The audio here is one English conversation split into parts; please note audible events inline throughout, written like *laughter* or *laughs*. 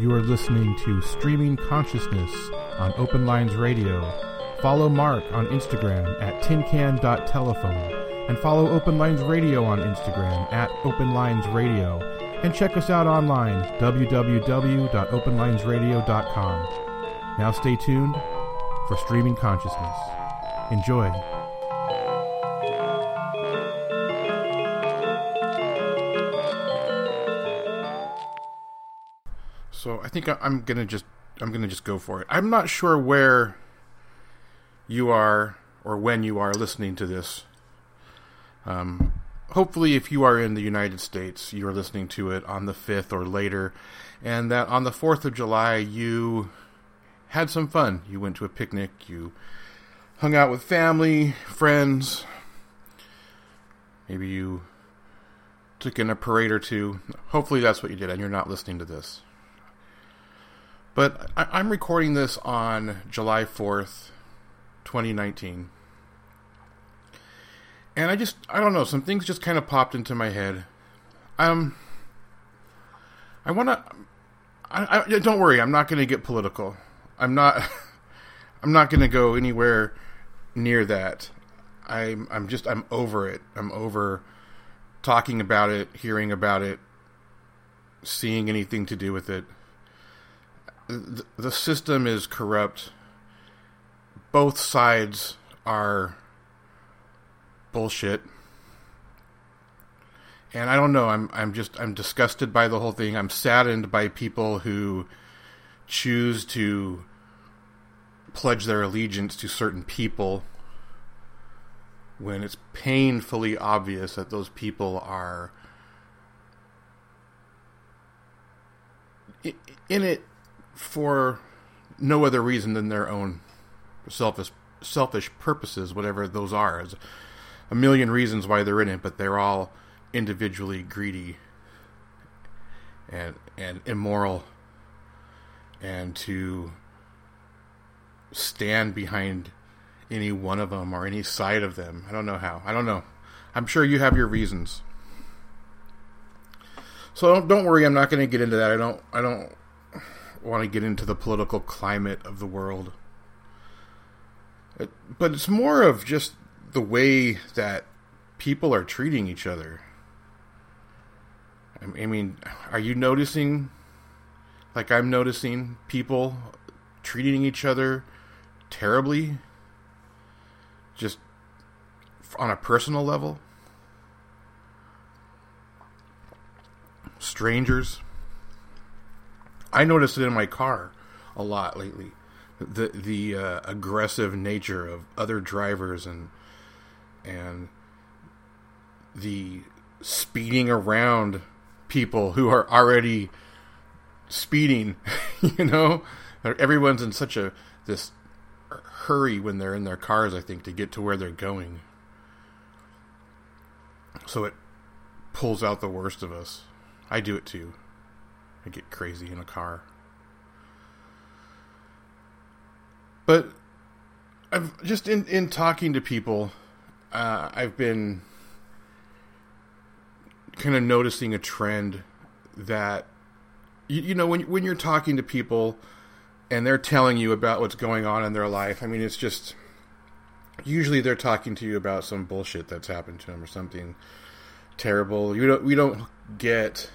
You are listening to Streaming Consciousness on Open Lines Radio. Follow Mark on Instagram at tincan.telephone and follow Open Lines Radio on Instagram at Open Lines Radio and check us out online www.openlinesradio.com. Now stay tuned for Streaming Consciousness. Enjoy. Think I- I'm gonna just I'm gonna just go for it. I'm not sure where you are or when you are listening to this. Um, hopefully, if you are in the United States, you are listening to it on the fifth or later, and that on the Fourth of July you had some fun. You went to a picnic. You hung out with family, friends. Maybe you took in a parade or two. Hopefully, that's what you did, and you're not listening to this. But I, I'm recording this on July 4th, 2019. And I just, I don't know, some things just kind of popped into my head. Um, I want to, I, I, don't worry, I'm not going to get political. I'm not, *laughs* I'm not going to go anywhere near that. I'm, I'm just, I'm over it. I'm over talking about it, hearing about it, seeing anything to do with it the, system is corrupt. Both sides are bullshit. And I don't know, I'm I'm just I'm disgusted by the whole thing. I'm saddened by people who choose to pledge their allegiance to certain people when it's painfully obvious that those people are in it for no other reason than their own selfish selfish purposes, whatever those are. There's a million reasons why they're in it, but they're all individually greedy and and immoral and to stand behind any one of them or any side of them. I don't know how. I don't know. I'm sure you have your reasons. So don't, don't worry, I'm not going to get into that. I don't I don't want to get into the political climate of the world. But it's more of just the way that people are treating each other. I mean, are you noticing, like I'm noticing, people treating each other terribly? Just on a personal level? Strangers? I noticed it in my car a lot lately. The the uh, aggressive nature of other drivers and and the speeding around people who are already speeding. *laughs* you know, everyone's in such a this hurry when they're in their cars. I think to get to where they're going. So it pulls out the worst of us. I do it too. I get crazy in a car. But I've just in in talking to people, uh, I've been kind of noticing a trend that you, you know when when you're talking to people and they're telling you about what's going on in their life. I mean, it's just usually they're talking to you about some bullshit that's happened to them or something terrible. You don't we don't get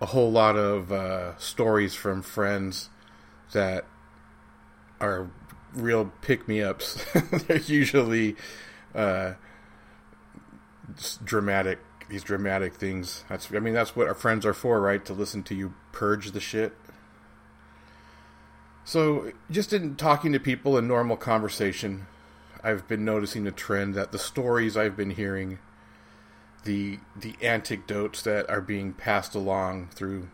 a whole lot of uh, stories from friends that are real pick me ups. *laughs* They're usually uh, dramatic. These dramatic things. That's. I mean, that's what our friends are for, right? To listen to you purge the shit. So, just in talking to people in normal conversation, I've been noticing a trend that the stories I've been hearing the the anecdotes that are being passed along through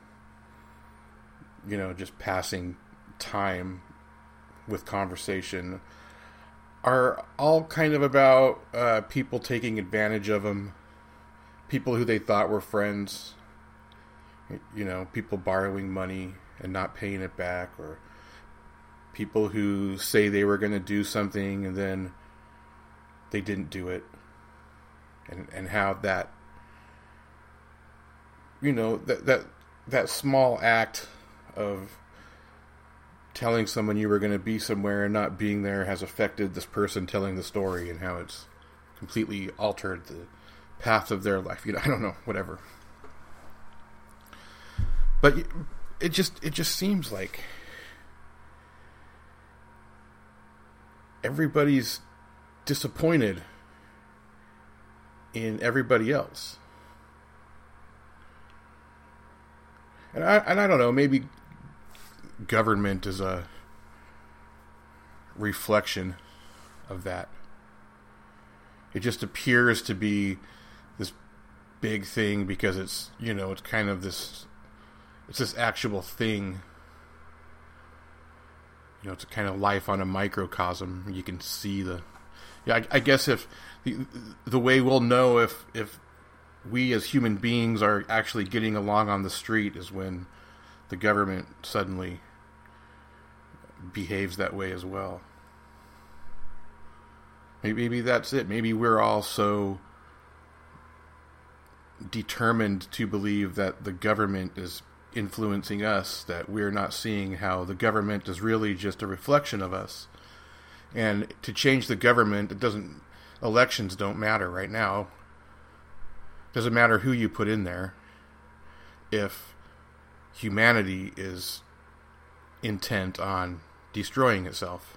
you know just passing time with conversation are all kind of about uh, people taking advantage of them people who they thought were friends you know people borrowing money and not paying it back or people who say they were going to do something and then they didn't do it and and how that you know that that that small act of telling someone you were going to be somewhere and not being there has affected this person telling the story and how it's completely altered the path of their life. You know, I don't know, whatever. But it just it just seems like everybody's disappointed in everybody else. And I and I don't know, maybe government is a reflection of that. It just appears to be this big thing because it's, you know, it's kind of this it's this actual thing. You know, it's a kind of life on a microcosm. You can see the yeah, I, I guess if the the way we'll know if if we as human beings are actually getting along on the street is when the government suddenly behaves that way as well. Maybe, maybe that's it. Maybe we're all so determined to believe that the government is influencing us that we're not seeing how the government is really just a reflection of us. And to change the government, it doesn't elections don't matter right now. It Doesn't matter who you put in there if humanity is intent on destroying itself.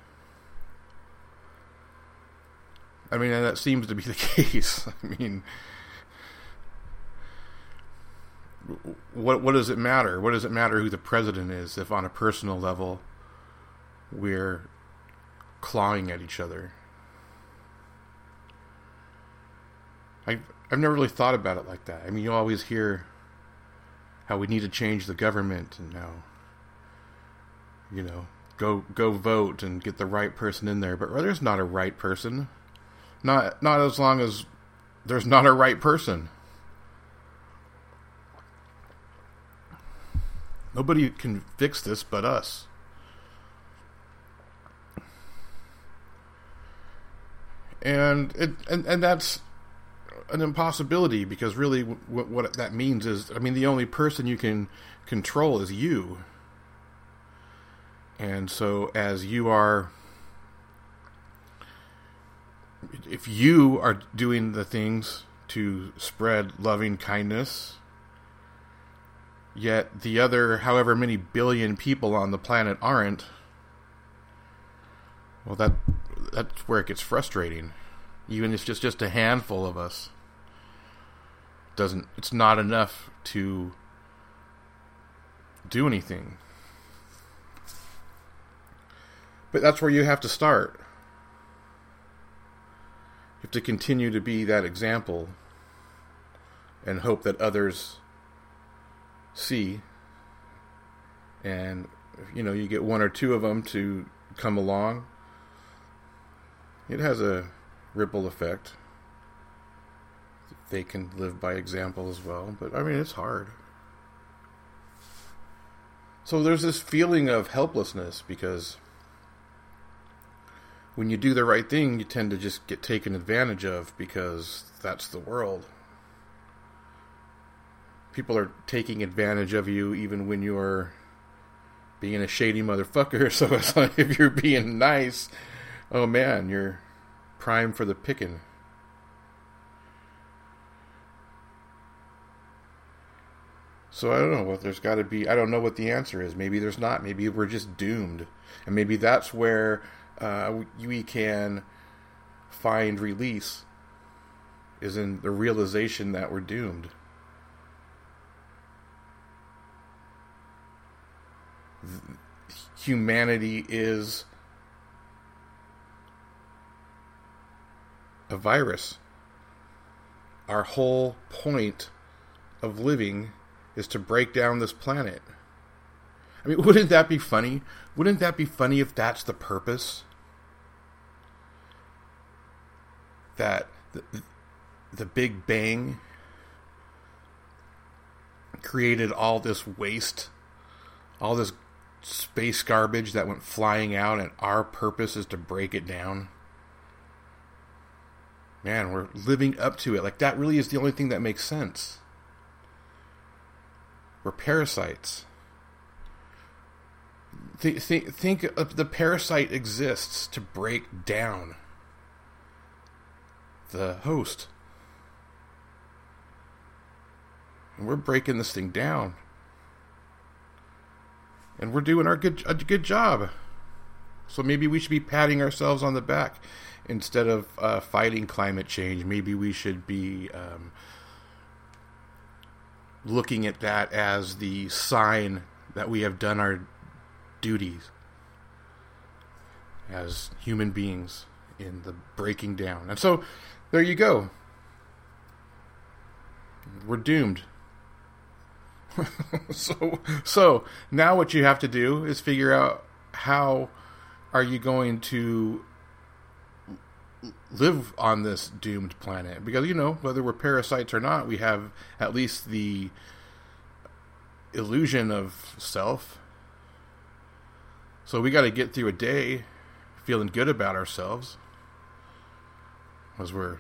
I mean, that seems to be *laughs* the case. I mean, what what does it matter? What does it matter who the president is if on a personal level we're clawing at each other? I I've never really thought about it like that. I mean, you always hear how we need to change the government and now you know go go vote and get the right person in there but there's not a right person not not as long as there's not a right person nobody can fix this but us and it and, and that's an impossibility because really what, what that means is I mean the only person you can control is you. And so as you are if you are doing the things to spread loving kindness yet the other however many billion people on the planet aren't well that that's where it gets frustrating even if it's just a handful of us doesn't it's not enough to do anything. But that's where you have to start. You have to continue to be that example and hope that others see and you know you get one or two of them to come along it has a ripple effect they can live by example as well. But I mean, it's hard. So there's this feeling of helplessness because when you do the right thing, you tend to just get taken advantage of because that's the world. People are taking advantage of you even when you're being a shady motherfucker. *laughs* So it's like if you're being nice, oh man, you're prime for the picking. So I don't know what there's got to be. I don't know what the answer is. Maybe there's not. Maybe we're just doomed, and maybe that's where uh, we can find release. Is in the realization that we're doomed. Humanity is a virus. Our whole point of living is to break down this planet. I mean, *laughs* wouldn't that be funny? Wouldn't that be funny if that's the purpose? That the, the Big Bang created all this waste, all this space garbage that went flying out, and our purpose is to break it down. Man, we're living up to it. Like, that really is the only thing that makes sense. We're parasites. Th- th- think the parasite exists to break down the host. And we're breaking this thing down. And we're doing our good a good job. So maybe we should be patting ourselves on the back instead of uh, fighting climate change. Maybe we should be um, looking at that as the sign that we have done our duties as human beings in the breaking down. And so there you go. We're doomed. *laughs* so so now what you have to do is figure out how are you going to live on this doomed planet. Because you know whether we're parasites or not we have at least the illusion of self. So we got to get through a day feeling good about ourselves. As we're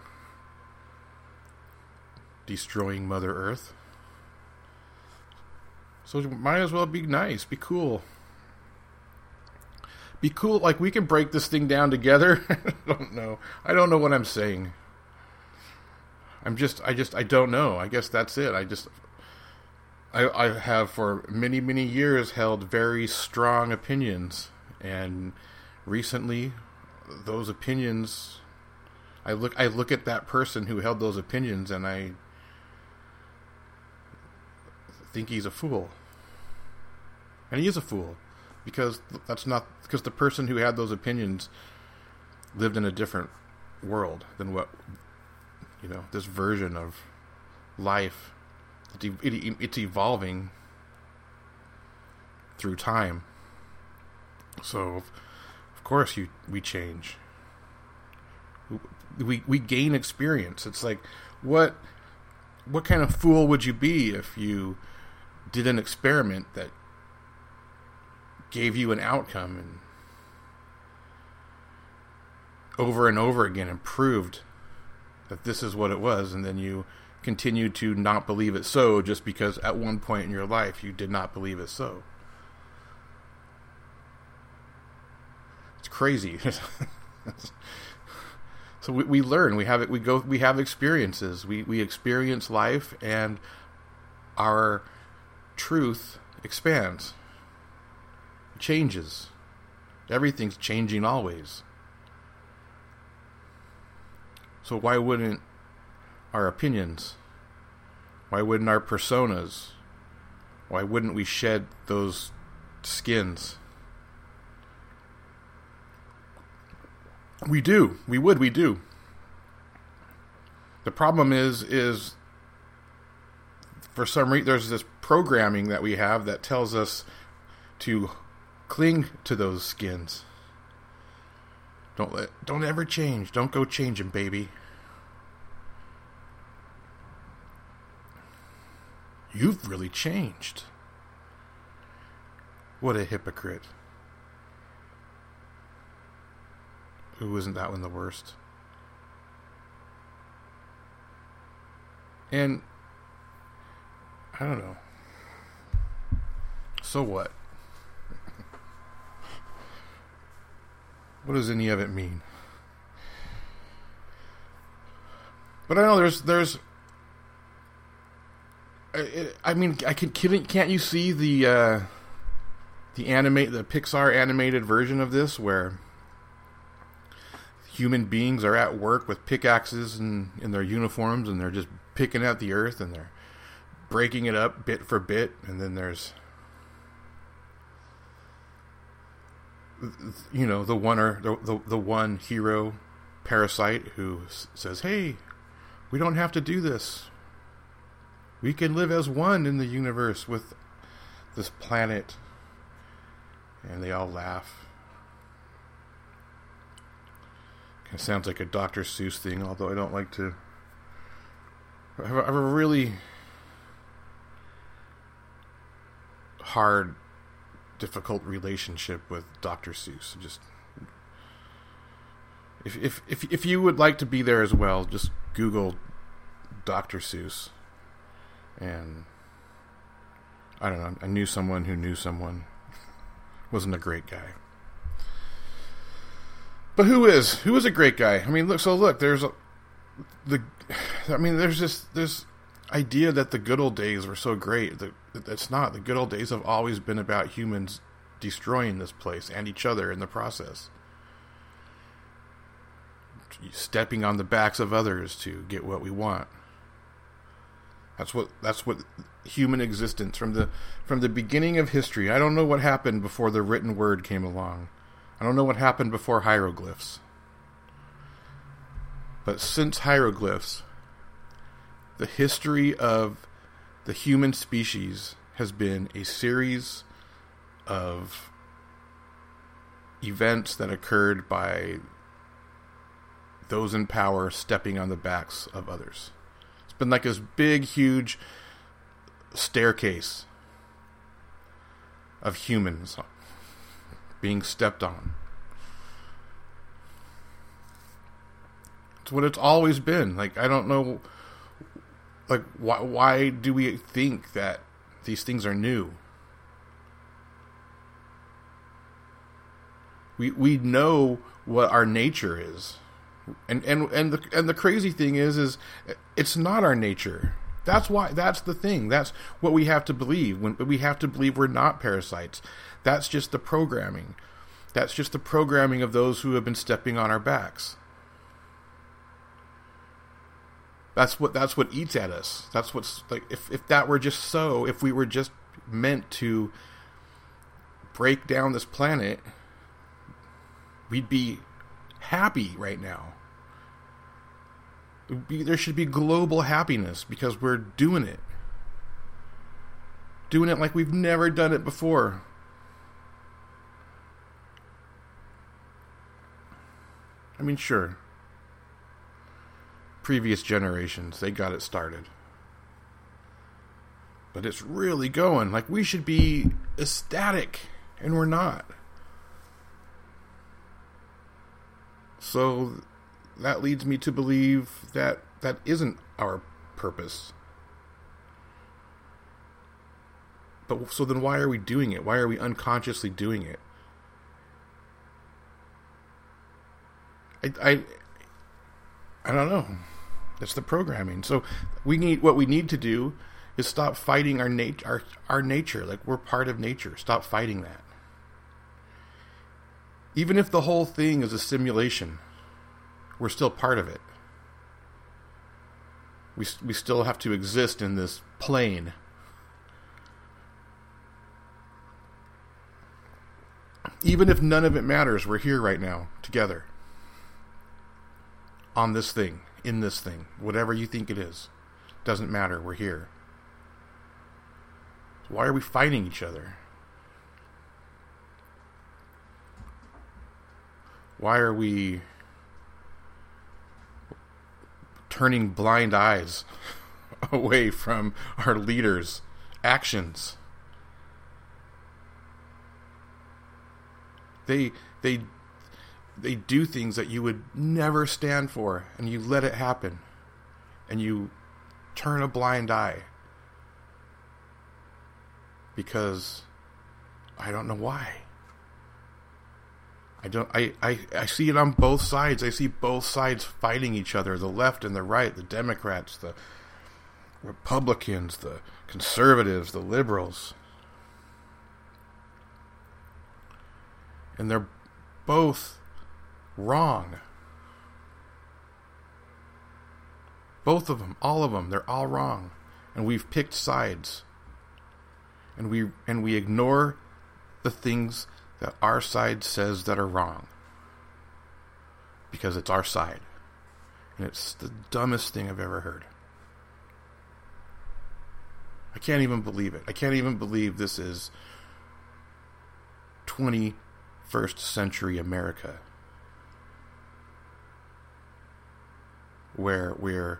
destroying mother earth. So might as well be nice be cool be cool. Like we can break this thing down together. *laughs* I don't know. I don't know what I'm saying. I'm just. I just. I don't know. I guess that's it. I just. I, I have for many many years held very strong opinions, and recently, those opinions. I look. I look at that person who held those opinions, and I think he's a fool. And he is a fool because that's not because the person who had those opinions lived in a different world than what you know this version of life it's evolving through time. So of course you we change. We we gain experience. It's like what what kind of fool would you be if you did an experiment that gave you an outcome and over and over again and proved that this is what it was and then you continue to not believe it so just because at one point in your life you did not believe it so. It's crazy. *laughs* So we, we learn we have it we go we have experiences. We we experience life and our truth expands changes. Everything's changing always. So why wouldn't our opinions? Why wouldn't our personas? Why wouldn't we shed those skins? We do. We would. We do. The problem is, is for some reason, there's this programming that we have that tells us to Cling to those skins. Don't let don't ever change. Don't go changing, baby. You've really changed. What a hypocrite. Who isn't that one the worst? And I don't know. So what? What does any of it mean? But I know there's there's. I, I mean, I can can't you see the uh, the animate the Pixar animated version of this where human beings are at work with pickaxes and in their uniforms and they're just picking at the earth and they're breaking it up bit for bit and then there's you know the one or the, the, the one hero parasite who says hey we don't have to do this. We can live as one in the universe with this planet. And they all laugh. It sounds like a dr seuss thing although i don't like to i have a really hard difficult relationship with Dr. Seuss. Just if if if if you would like to be there as well, just Google Dr. Seuss, and I don't know. I knew someone who knew someone. Wasn't a great guy. But who is? Who is a great guy? I mean, look. So look, there's a, the. I mean, there's this this idea that the good old days were so great. That it's not. The good old days have always been about humans destroying this place and each other in the process. Stepping on the backs of others to get what we want. That's what that's what human existence from the from the beginning of history. I don't know what happened before the written word came along. I don't know what happened before hieroglyphs. But since hieroglyphs, the history of the human species has been a series of events that occurred by those in power stepping on the backs of others. It's been like this big, huge staircase of humans being stepped on. It's what it's always been. Like I don't know like why why do we think that these things are new? We we know what our nature is. And and and the and the crazy thing is is it's not our nature. That's why that's the thing. That's what we have to believe. When we have to believe we're not parasites. That's just the programming. That's just the programming of those who have been stepping on our backs. That's what that's what eats at us. That's what's like if if that were just so, if we were just meant to break down this planet, we'd be happy right now. Be, there should be global happiness because we're doing it. Doing it like we've never done it before. I mean, sure. Previous generations, they got it started. But it's really going. Like, we should be ecstatic, and we're not. So that leads me to believe that that isn't our purpose. But so then why are we doing it? Why are we unconsciously doing it? I, I, I don't know. That's the programming. So we need what we need to do is stop fighting our nat- our our nature. Like we're part of nature. Stop fighting that. Even if the whole thing is a simulation, we're still part of it. We we still have to exist in this plane. Even if none of it matters, we're here right now together on this thing, in this thing, whatever you think it is. Doesn't matter, we're here. Why are we fighting each other? Why are we turning blind eyes *laughs* away from our leaders' actions? They they they do things that you would never stand for and you let it happen and you turn a blind eye because I don't know why. I don't I, I, I see it on both sides. I see both sides fighting each other, the left and the right, the Democrats, the Republicans, the conservatives, the liberals. And they're both wrong. Both of them, all of them, they're all wrong. And we've picked sides. And we and we ignore the things that our side says that are wrong. Because it's our side. And it's the dumbest thing I've ever heard. I can't even believe it. I can't even believe this is 21st century America. Where we're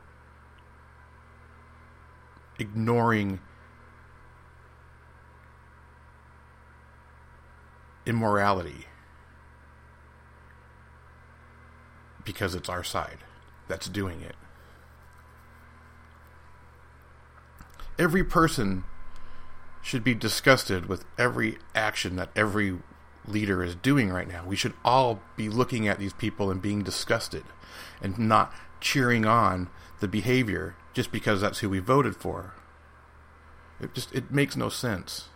ignoring immorality because it's our side that's doing it. Every person should be disgusted with every action that every leader is doing right now. We should all be looking at these people and being disgusted and not cheering on the behavior just because that's who we voted for. It just it makes no sense.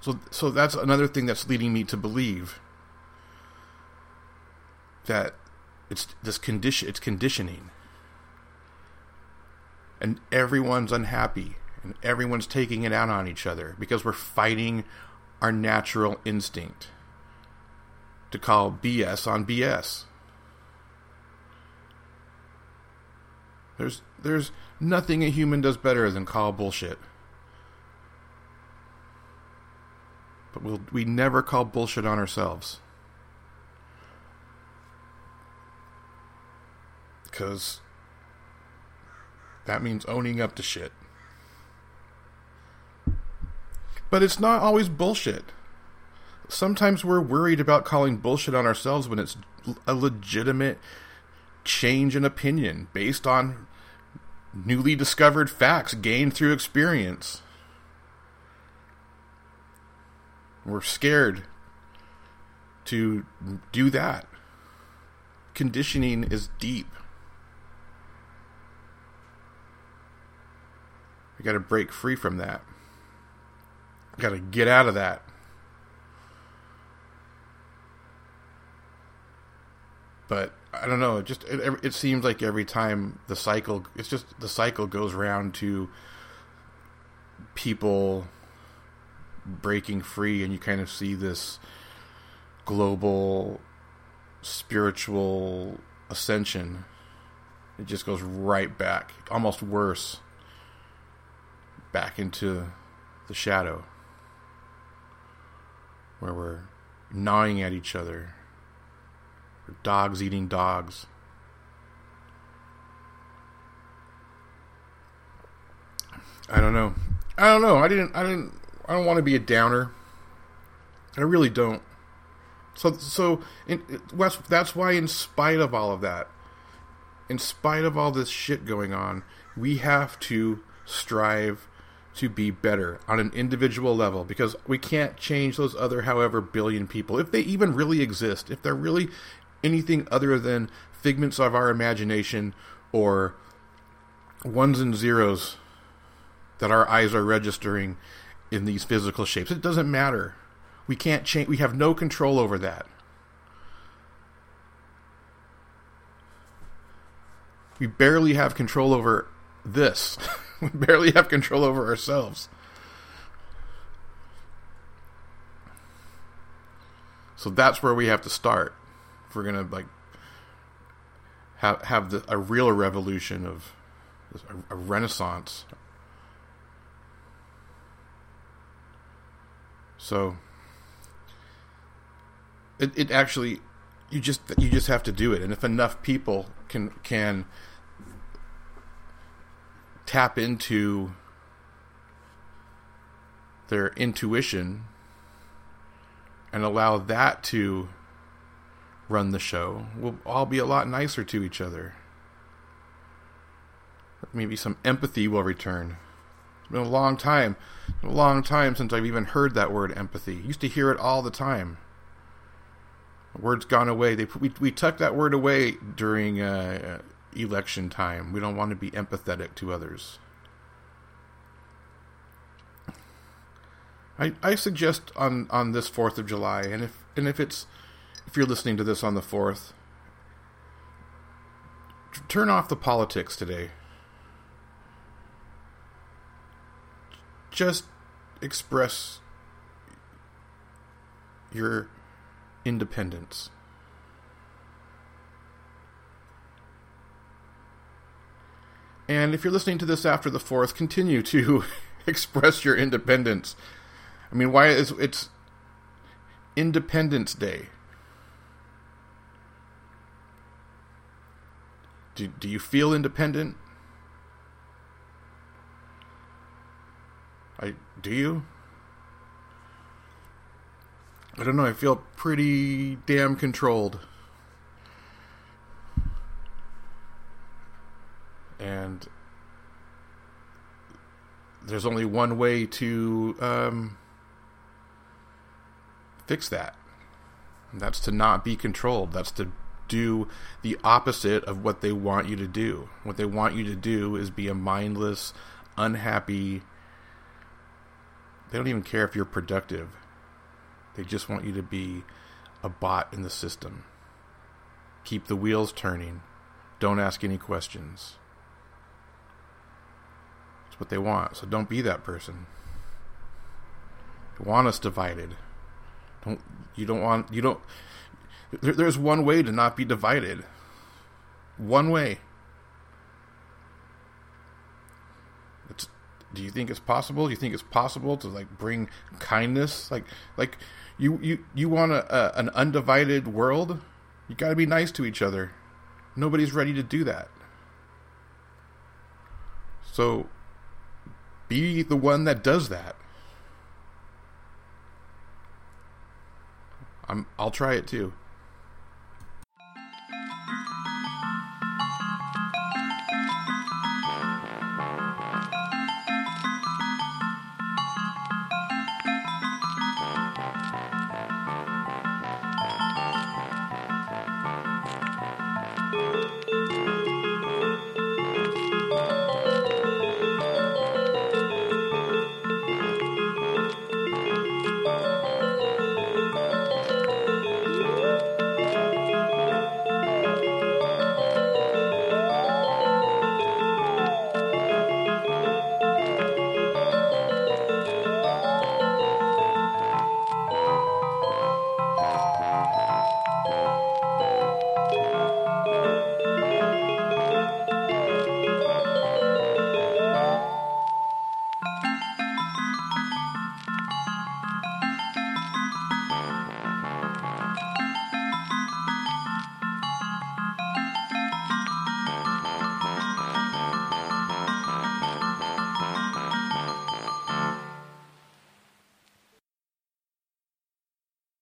So so that's another thing that's leading me to believe that it's this condition it's conditioning. And everyone's unhappy and everyone's taking it out on each other because we're fighting our natural instinct to call BS on BS. There's there's nothing a human does better than call bullshit. But we'll, we never call bullshit on ourselves. Because that means owning up to shit. But it's not always bullshit. Sometimes we're worried about calling bullshit on ourselves when it's a legitimate change in opinion based on newly discovered facts gained through experience. We're scared to do that. Conditioning is deep. We got to break free from that. Got to get out of that. But I don't know. It just it, it seems like every time the cycle, it's just the cycle goes around to people breaking free, and you kind of see this global spiritual ascension. It just goes right back, almost worse, back into the shadow where we're gnawing at each other, dogs eating dogs. I don't know. I don't know. I didn't. I didn't. I don't want to be a downer. I really don't. So, so in, that's why, in spite of all of that, in spite of all this shit going on, we have to strive to be better on an individual level because we can't change those other however billion people if they even really exist if they're really anything other than figments of our imagination or ones and zeros that our eyes are registering in these physical shapes. It doesn't matter. We can't change. We have no control over that. We barely have control over this. *laughs* we barely have control over ourselves. So that's where we have to start. If we're gonna like have have the, a real revolution of a, a renaissance. So it it actually you just you just have to do it, and if enough people can can tap into their intuition and allow that to run the show, we'll all be a lot nicer to each other. Maybe some empathy will return. It's been a long time, a long time since I've even heard that word empathy. Used to hear it all the time. The word's gone away. They we we tuck that word away during uh, election time. We don't want to be empathetic to others. I, I suggest on, on this Fourth of July, and if and if it's if you're listening to this on the fourth, turn off the politics today. just express your independence. And if you're listening to this after the 4th, continue to *laughs* express your independence. I mean, why is it's Independence Day? Do, do you feel independent? I do you? I don't know. I feel pretty damn controlled. And there's only one way to um, fix that. And that's to not be controlled. That's to do the opposite of what they want you to do. What they want you to do is be a mindless, unhappy. They don't even care if you're productive. They just want you to be a bot in the system. Keep the wheels turning. Don't ask any questions. It's what they want. So don't be that person. They want us divided. Don't you don't want you don't there, there's one way to not be divided. One way. It's, do you think it's possible? Do you think it's possible to like bring kindness? Like like you you you want a, a an undivided world? You got to be nice to each other. Nobody's ready to do that. So be the one that does that. I'm I'll try it too.